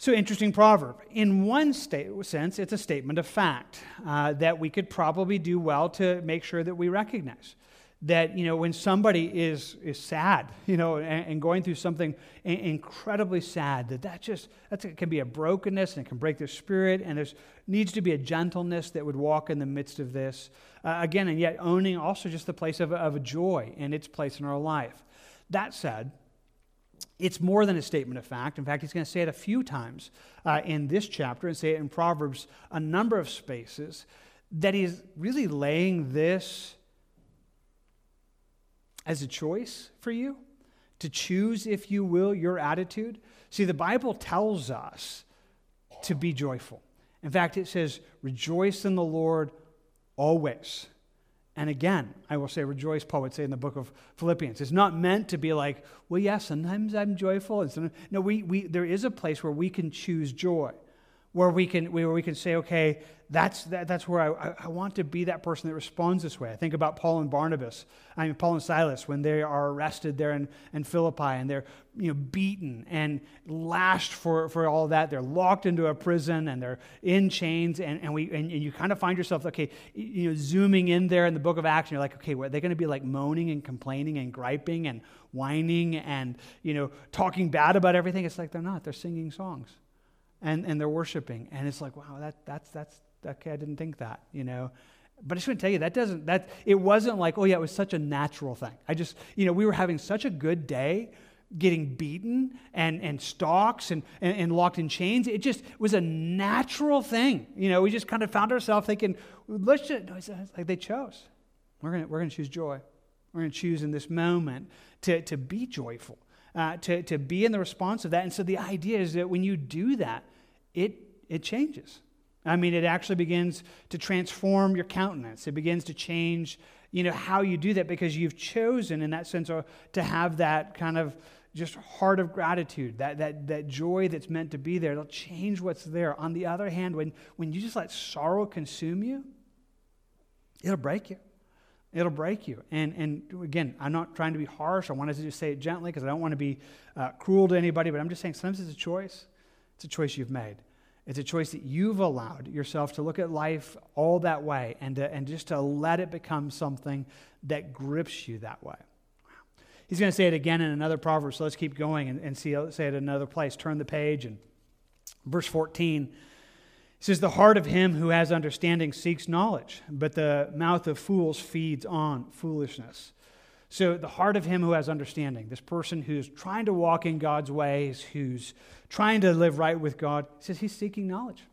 A: So, interesting proverb. In one sense, it's a statement of fact uh, that we could probably do well to make sure that we recognize. that you know when somebody is is sad you know and, and going through something incredibly sad that that just that can be a brokenness and it can break their spirit and there needs to be a gentleness that would walk in the midst of this uh, again and yet owning also just the place of, of joy and its place in our life that said it's more than a statement of fact. In fact, he's going to say it a few times uh, in this chapter and say it in Proverbs a number of spaces that he's really laying this as a choice for you to choose, if you will, your attitude. See, the Bible tells us to be joyful. In fact, it says, rejoice in the Lord always. And again, I will say, rejoice, Paul would say in the book of Philippians. It's not meant to be like, well, yeah, sometimes I'm joyful. And no, we, we, there is a place where we can choose joy where we can, where we can say, okay, that's, that, that's where I, I want to be that person that responds this way. I think about Paul and Barnabas, I mean, Paul and Silas, when they are arrested there in, in Philippi and they're you know, beaten and lashed for, for all that. They're locked into a prison and they're in chains. And, and, we, and, and you kind of find yourself, okay, you know, zooming in there in the book of Acts, and you're like, okay, are they going to be like moaning and complaining and griping and whining and, you know, talking bad about everything? It's like they're not. They're singing songs and, and they're worshiping. And it's like, wow, that, that's, that's, okay, I didn't think that, you know. But I just want to tell you, that doesn't, that, it wasn't like, oh yeah, it was such a natural thing. I just, you know, we were having such a good day getting beaten and, and stalks and, and, and, locked in chains. It just was a natural thing. You know, we just kind of found ourselves thinking, let's just, no, it's like they chose. We're going to we're gonna choose joy. We're going to choose in this moment to, to be joyful uh, to, to be in the response of that. And so the idea is that when you do that, it, it changes. I mean, it actually begins to transform your countenance. It begins to change, you know, how you do that because you've chosen, in that sense, uh, to have that kind of just heart of gratitude, that, that, that joy that's meant to be there. It'll change what's there. On the other hand, when, when you just let sorrow consume you, it'll break you. It'll break you. And, and again, I'm not trying to be harsh. I wanted to just say it gently because I don't want to be uh, cruel to anybody, but I'm just saying sometimes it's a choice. It's a choice you've made. It's a choice that you've allowed yourself to look at life all that way and, to, and just to let it become something that grips you that way. He's going to say it again in another proverb, so let's keep going and, and see, say it in another place. Turn the page and verse 14 says, The heart of him who has understanding seeks knowledge, but the mouth of fools feeds on foolishness. So, the heart of him who has understanding, this person who's trying to walk in God's ways, who's trying to live right with God, says he's seeking knowledge.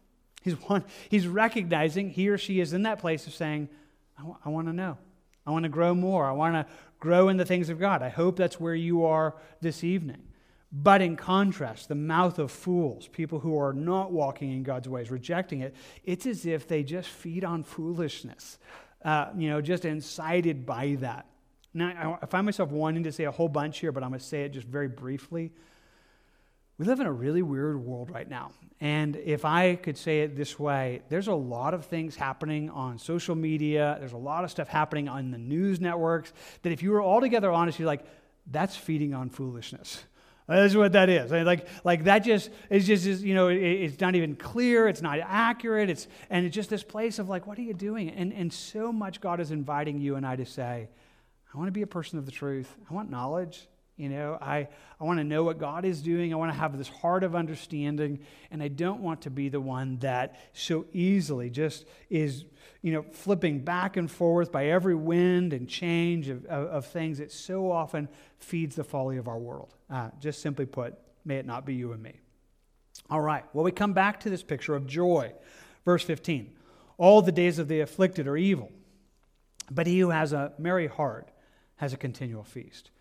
A: He's, one, he's recognizing he or she is in that place of saying, I, w- I want to know. I want to grow more. I want to grow in the things of God. I hope that's where you are this evening. But in contrast, the mouth of fools, people who are not walking in God's ways, rejecting it, it's as if they just feed on foolishness, uh, you know, just incited by that. Now, I find myself wanting to say a whole bunch here, but I'm going to say it just very briefly. We live in a really weird world right now. And if I could say it this way, there's a lot of things happening on social media, there's a lot of stuff happening on the news networks that if you were altogether honest, you're like, that's feeding on foolishness. That's what that is. Like, like that just is just, you know, it, it's not even clear. It's not accurate. It's, and it's just this place of like, what are you doing? And, and so much God is inviting you and I to say, I want to be a person of the truth. I want knowledge. You know, I, I want to know what God is doing. I want to have this heart of understanding. And I don't want to be the one that so easily just is, you know, flipping back and forth by every wind and change of, of, of things that so often feeds the folly of our world. Uh, just simply put, may it not be you and me. All right. Well, we come back to this picture of joy. Verse 15 All the days of the afflicted are evil, but he who has a merry heart has a continual feast.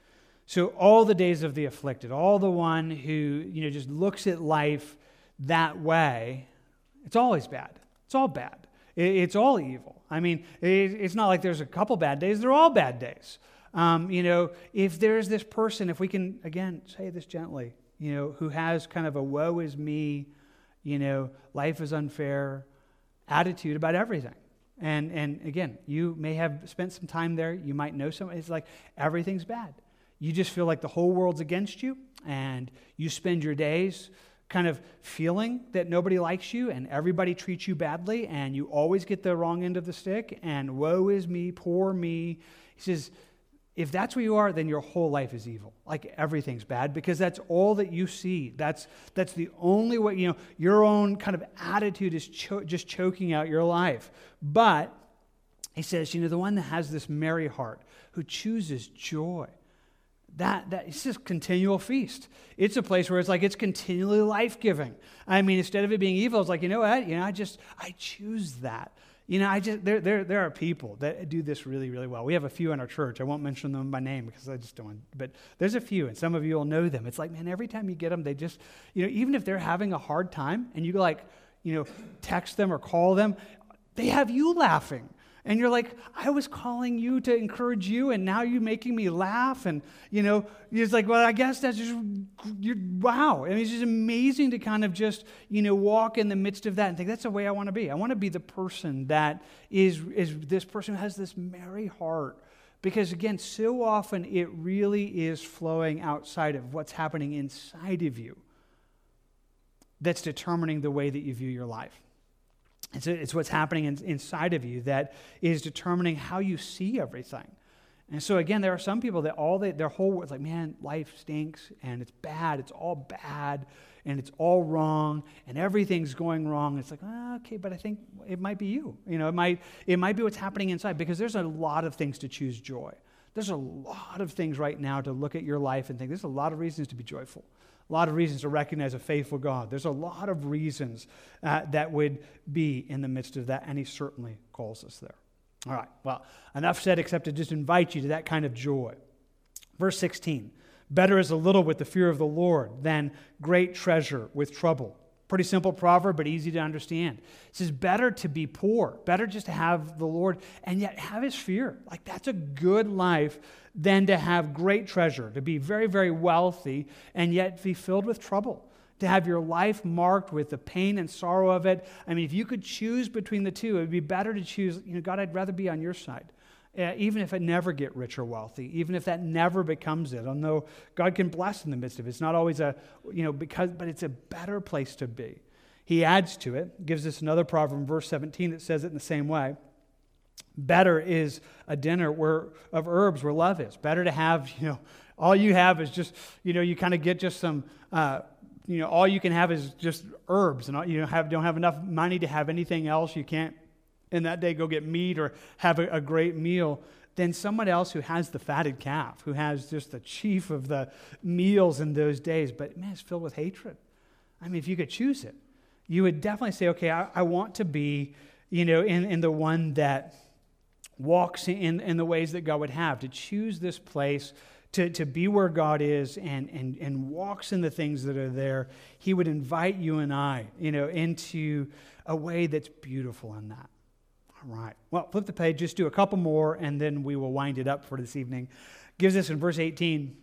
A: So, all the days of the afflicted, all the one who, you know, just looks at life that way, it's always bad. It's all bad. It's all evil. I mean, it's not like there's a couple bad days, they're all bad days. Um, you know, if there's this person, if we can, again, say this gently, you know, who has kind of a woe is me, you know, life is unfair attitude about everything. And, and again, you may have spent some time there. You might know someone. It's like everything's bad you just feel like the whole world's against you, and you spend your days kind of feeling that nobody likes you and everybody treats you badly, and you always get the wrong end of the stick, and woe is me, poor me. He says, if that's where you are, then your whole life is evil. Like everything's bad because that's all that you see. That's, that's the only way, you know, your own kind of attitude is cho- just choking out your life. But he says, you know, the one that has this merry heart, who chooses joy, that, that it's just continual feast. It's a place where it's like it's continually life giving. I mean, instead of it being evil, it's like, you know what? You know, I just, I choose that. You know, I just there, there there are people that do this really, really well. We have a few in our church. I won't mention them by name because I just don't want, but there's a few, and some of you will know them. It's like, man, every time you get them, they just, you know, even if they're having a hard time and you like, you know, text them or call them, they have you laughing. And you're like, I was calling you to encourage you, and now you're making me laugh. And, you know, it's like, well, I guess that's just, you're, wow. I mean, it's just amazing to kind of just, you know, walk in the midst of that and think, that's the way I want to be. I want to be the person that is, is this person who has this merry heart. Because, again, so often it really is flowing outside of what's happening inside of you that's determining the way that you view your life. It's, it's what's happening in, inside of you that is determining how you see everything. And so again, there are some people that all they, their whole world's like, man, life stinks and it's bad. It's all bad and it's all wrong and everything's going wrong. It's like, oh, okay, but I think it might be you. You know, it might it might be what's happening inside because there's a lot of things to choose joy. There's a lot of things right now to look at your life and think there's a lot of reasons to be joyful a lot of reasons to recognize a faithful God. There's a lot of reasons uh, that would be in the midst of that, and He certainly calls us there. All right, well, enough said except to just invite you to that kind of joy. Verse 16 Better is a little with the fear of the Lord than great treasure with trouble. Pretty simple proverb, but easy to understand. It says, better to be poor, better just to have the Lord and yet have his fear. Like, that's a good life than to have great treasure, to be very, very wealthy and yet be filled with trouble. To have your life marked with the pain and sorrow of it. I mean, if you could choose between the two, it would be better to choose, you know, God, I'd rather be on your side. Even if I never get rich or wealthy, even if that never becomes it, although God can bless in the midst of it. It's not always a, you know, because, but it's a better place to be. He adds to it, gives us another proverb in verse 17 that says it in the same way. Better is a dinner where, of herbs where love is. Better to have, you know, all you have is just, you know, you kind of get just some, uh, you know, all you can have is just herbs, and all, you don't have, don't have enough money to have anything else. You can't in that day go get meat or have a, a great meal than someone else who has the fatted calf, who has just the chief of the meals in those days. But man, it's filled with hatred. I mean, if you could choose it, you would definitely say, okay, I, I want to be, you know, in, in the one that walks in, in the ways that God would have, to choose this place, to, to be where God is and, and, and walks in the things that are there. He would invite you and I, you know, into a way that's beautiful in that. Right. Well, flip the page, just do a couple more, and then we will wind it up for this evening. Gives us in verse 18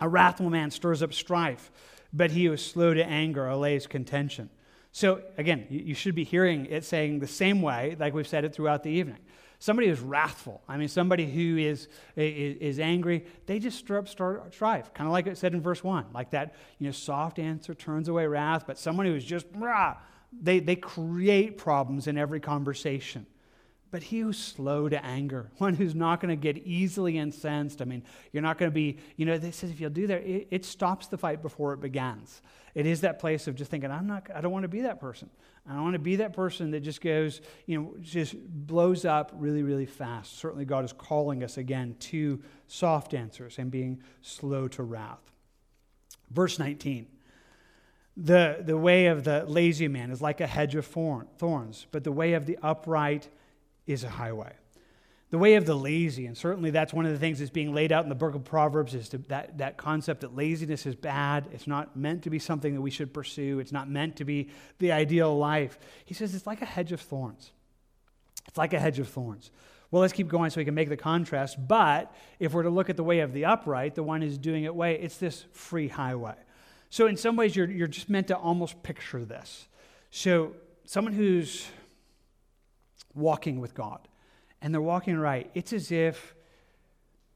A: A wrathful man stirs up strife, but he who is slow to anger allays contention. So, again, you should be hearing it saying the same way, like we've said it throughout the evening. Somebody who's wrathful, I mean, somebody who is, is, is angry, they just stir up strife, kind of like it said in verse 1. Like that, you know, soft answer turns away wrath, but someone who is just, rah, they, they create problems in every conversation. But he who's slow to anger, one who's not going to get easily incensed. I mean, you're not going to be, you know, they says if you'll do that, it, it, stops the fight before it begins. It is that place of just thinking, I'm not, I don't want to be that person. I don't want to be that person that just goes, you know, just blows up really, really fast. Certainly, God is calling us again to soft answers and being slow to wrath. Verse 19. The, the way of the lazy man is like a hedge of thorns, but the way of the upright is a highway. The way of the lazy, and certainly that's one of the things that's being laid out in the book of Proverbs, is to, that, that concept that laziness is bad. It's not meant to be something that we should pursue. It's not meant to be the ideal life. He says it's like a hedge of thorns. It's like a hedge of thorns. Well, let's keep going so we can make the contrast. But if we're to look at the way of the upright, the one who's doing it way, it's this free highway. So, in some ways, you're, you're just meant to almost picture this. So, someone who's walking with God. And they're walking right, it's as if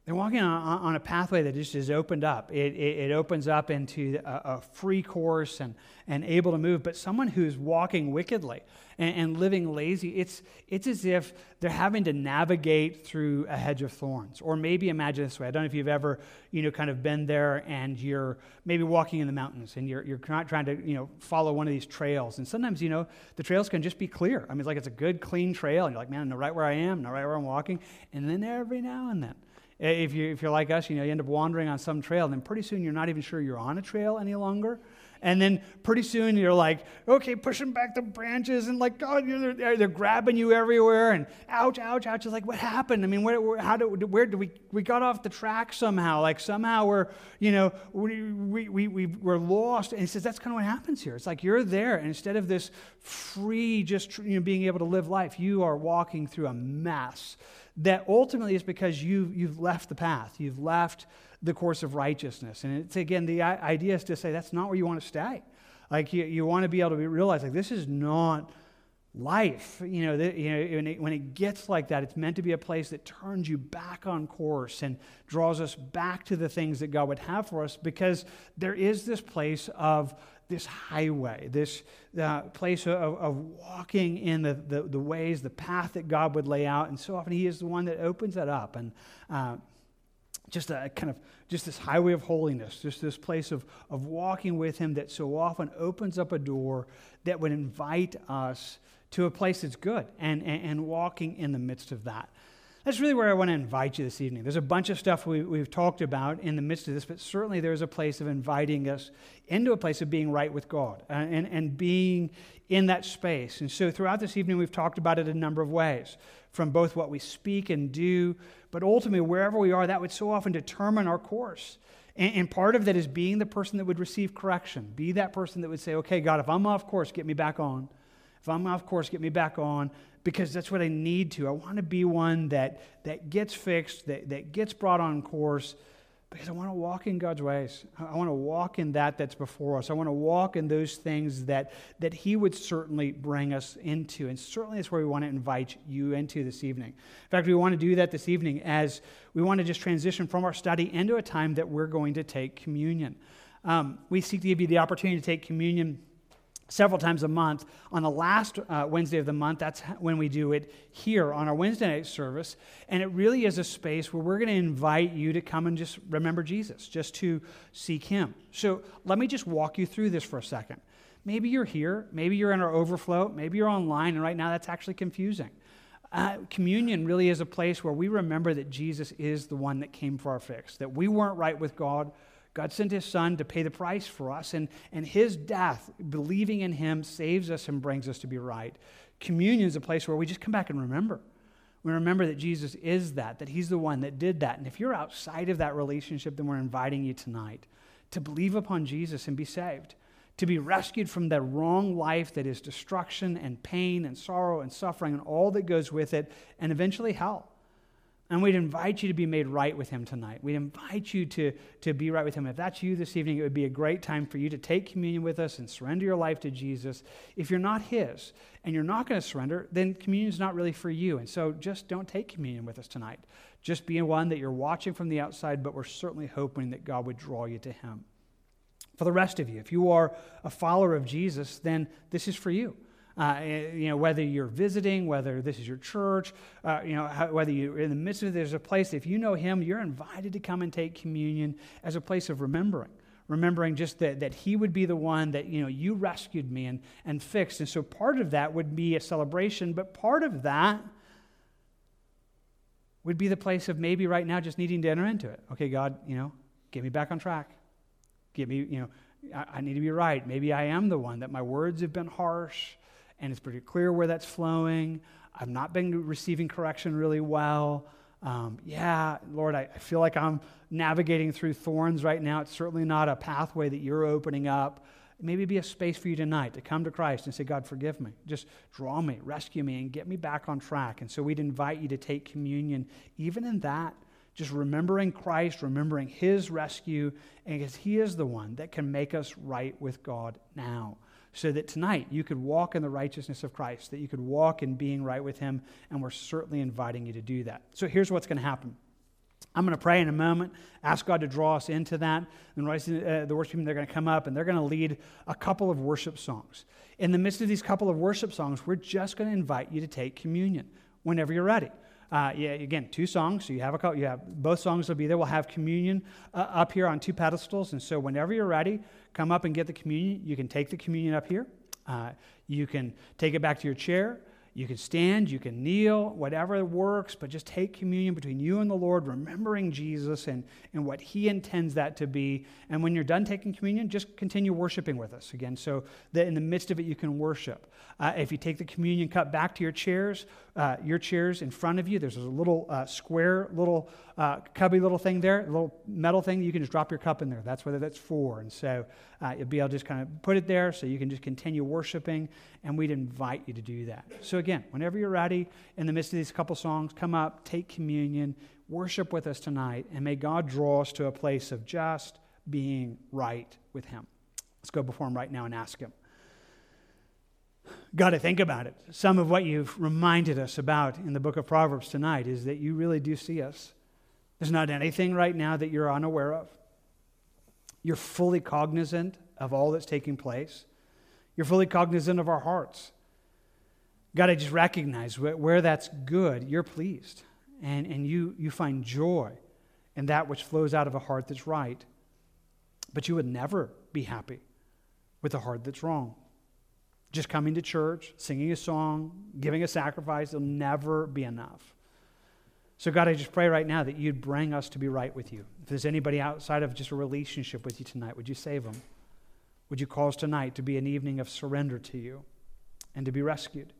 A: they're walking on, on, a pathway that just is opened up. It, it, it opens up into a, a, free course and, and able to move. But someone who's walking wickedly and, and, living lazy, it's, it's as if they're having to navigate through a hedge of thorns. Or maybe imagine this way. I don't know if you've ever, you know, kind of been there and you're maybe walking in the mountains and you're, you're not trying to, you know, follow one of these trails. And sometimes, you know, the trails can just be clear. I mean, it's like it's a good, clean trail. And you're like, man, I know right where I am, I know right where I'm walking. And then every now and then, if, you, if you're like us, you know, you end up wandering on some trail, and then pretty soon you're not even sure you're on a trail any longer. And then pretty soon you're like, okay, pushing back the branches, and like, God, oh, they're, they're grabbing you everywhere, and ouch, ouch, ouch. It's like, what happened? I mean, where, how did, where did we, we got off the track somehow? Like, somehow we're, you know, we, we, we, we, we're lost. And he says, that's kind of what happens here. It's like you're there, and instead of this free, just, you know, being able to live life, you are walking through a mess that ultimately is because you, you've left the path. You've left the course of righteousness. And it's again, the idea is to say that's not where you want to stay. Like you, you want to be able to be, realize like this is not life. You know, the, you know when, it, when it gets like that, it's meant to be a place that turns you back on course and draws us back to the things that God would have for us because there is this place of this highway, this uh, place of, of, walking in the, the, the, ways, the path that God would lay out. And so often He is the one that opens that up. And uh, just a kind of just this highway of holiness, just this place of, of walking with Him that so often opens up a door that would invite us to a place that's good and, and, and walking in the midst of that. That's really where I want to invite you this evening. There's a bunch of stuff we, we've talked about in the midst of this, but certainly there's a place of inviting us into a place of being right with God uh, and, and being in that space. And so throughout this evening, we've talked about it a number of ways from both what we speak and do, but ultimately, wherever we are, that would so often determine our course. And part of that is being the person that would receive correction, be that person that would say, okay, God, if I'm off course, get me back on. If I'm off course, get me back on because that's what I need to. I want to be one that, that gets fixed, that, that gets brought on course, because I want to walk in God's ways. I want to walk in that that's before us. I want to walk in those things that, that He would certainly bring us into. And certainly that's where we want to invite you into this evening. In fact, we want to do that this evening as we want to just transition from our study into a time that we're going to take communion. Um, we seek to give you the opportunity to take communion several times a month. On the last uh, Wednesday of the month, that's when we do it here on our Wednesday night service. And it really is a space where we're going to invite you to come and just remember Jesus, just to seek Him. So let me just walk you through this for a second. Maybe you're here, maybe you're in our overflow, maybe you're online, and right now that's actually confusing. Uh, communion really is a place where we remember that Jesus is the one that came for our fix, that we weren't right with God God sent his son to pay the price for us, and, and his death, believing in him, saves us and brings us to be right. Communion is a place where we just come back and remember. We remember that Jesus is that, that he's the one that did that. And if you're outside of that relationship, then we're inviting you tonight to believe upon Jesus and be saved, to be rescued from that wrong life that is destruction and pain and sorrow and suffering and all that goes with it, and eventually hell. And we'd invite you to be made right with Him tonight. We'd invite you to, to be right with Him. If that's you this evening, it would be a great time for you to take communion with us and surrender your life to Jesus. If you're not His and you're not going to surrender, then communion is not really for you. And so just don't take communion with us tonight. Just be one that you're watching from the outside, but we're certainly hoping that God would draw you to Him. For the rest of you, if you are a follower of Jesus, then this is for you. Uh, eh, you know, whether you're visiting, whether this is your church, uh, you know, how, whether you're in the midst of it, there's a place, if you know Him, you're invited to come and take communion as a place of remembering. Remembering just that, that He would be the one that, you know, you rescued me and, and fixed. And so part of that would be a celebration, but part of that would be the place of maybe right now just needing to enter into it. Okay, God, you know, get me back on track. Get me, you know, I, I need to be right. Maybe I am the one that my words have been harsh and it's pretty clear where that's flowing. I've not been receiving correction really well. Um, yeah, Lord, I, I feel like I'm navigating through thorns right now. It's certainly not a pathway that you're opening up. Maybe be a space for you tonight to come to Christ and say, God, forgive me. Just draw me, rescue me, and get me back on track. And so we'd invite you to take communion, even in that, just remembering Christ, remembering his rescue, and because he is the one that can make us right with God now so that tonight you could walk in the righteousness of Christ, that you could walk in being right with Him, and we're certainly inviting you to do that. So here's what's going to happen. I'm going to pray in a moment, ask God to draw us into that. And uh, the worship team, they're going to come up and they're going to lead a couple of worship songs. In the midst of these couple of worship songs, we're just going to invite you to take communion whenever you're ready. Uh, yeah, again, two songs. So you have a couple, you have both songs will be there. We'll have communion uh, up here on two pedestals, and so whenever you're ready, come up and get the communion. You can take the communion up here. Uh, you can take it back to your chair. You can stand, you can kneel, whatever works, but just take communion between you and the Lord, remembering Jesus and, and what He intends that to be. And when you're done taking communion, just continue worshiping with us again, so that in the midst of it, you can worship. Uh, if you take the communion cup back to your chairs, uh, your chairs in front of you, there's a little uh, square, little uh, cubby little thing there, a little metal thing. You can just drop your cup in there. That's what that's for. And so uh, you'll be able to just kind of put it there so you can just continue worshiping. And we'd invite you to do that. So again, whenever you're ready, in the midst of these couple songs, come up, take communion, worship with us tonight, and may God draw us to a place of just being right with Him. Let's go before Him right now and ask Him got to think about it. Some of what you've reminded us about in the book of Proverbs tonight is that you really do see us. There's not anything right now that you're unaware of. You're fully cognizant of all that's taking place. You're fully cognizant of our hearts. God, to just recognize where, where that's good, you're pleased. And, and you, you find joy in that which flows out of a heart that's right. But you would never be happy with a heart that's wrong. Just coming to church, singing a song, giving a sacrifice, it'll never be enough. So, God, I just pray right now that you'd bring us to be right with you. If there's anybody outside of just a relationship with you tonight, would you save them? Would you cause tonight to be an evening of surrender to you and to be rescued?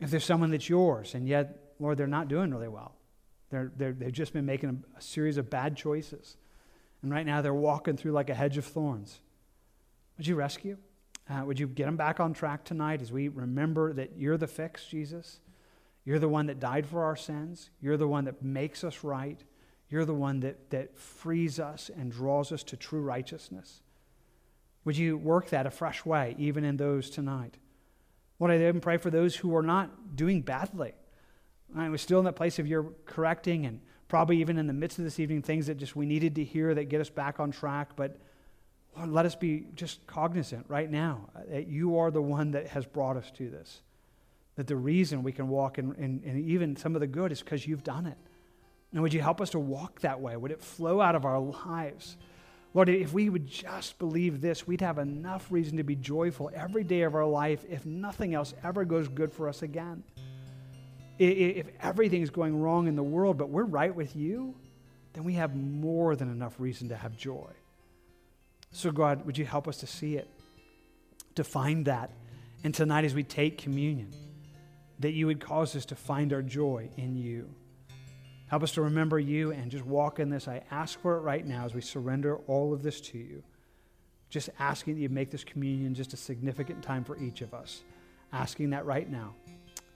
A: If there's someone that's yours and yet, Lord, they're not doing really well, they're, they're, they've just been making a, a series of bad choices, and right now they're walking through like a hedge of thorns, would you rescue? Uh, would you get them back on track tonight as we remember that you're the fix, Jesus? You're the one that died for our sins. You're the one that makes us right. You're the one that, that frees us and draws us to true righteousness. Would you work that a fresh way, even in those tonight? Lord, I even pray for those who are not doing badly. I was still in that place of your correcting and probably even in the midst of this evening, things that just we needed to hear that get us back on track. But Lord, let us be just cognizant right now that you are the one that has brought us to this. That the reason we can walk in, in, in even some of the good is because you've done it. And would you help us to walk that way? Would it flow out of our lives? Lord, if we would just believe this, we'd have enough reason to be joyful every day of our life if nothing else ever goes good for us again. If everything is going wrong in the world, but we're right with you, then we have more than enough reason to have joy. So, God, would you help us to see it, to find that? And tonight, as we take communion, that you would cause us to find our joy in you. Help us to remember you and just walk in this. I ask for it right now as we surrender all of this to you. Just asking that you make this communion just a significant time for each of us. Asking that right now.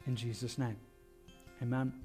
A: In Jesus' name. Amen.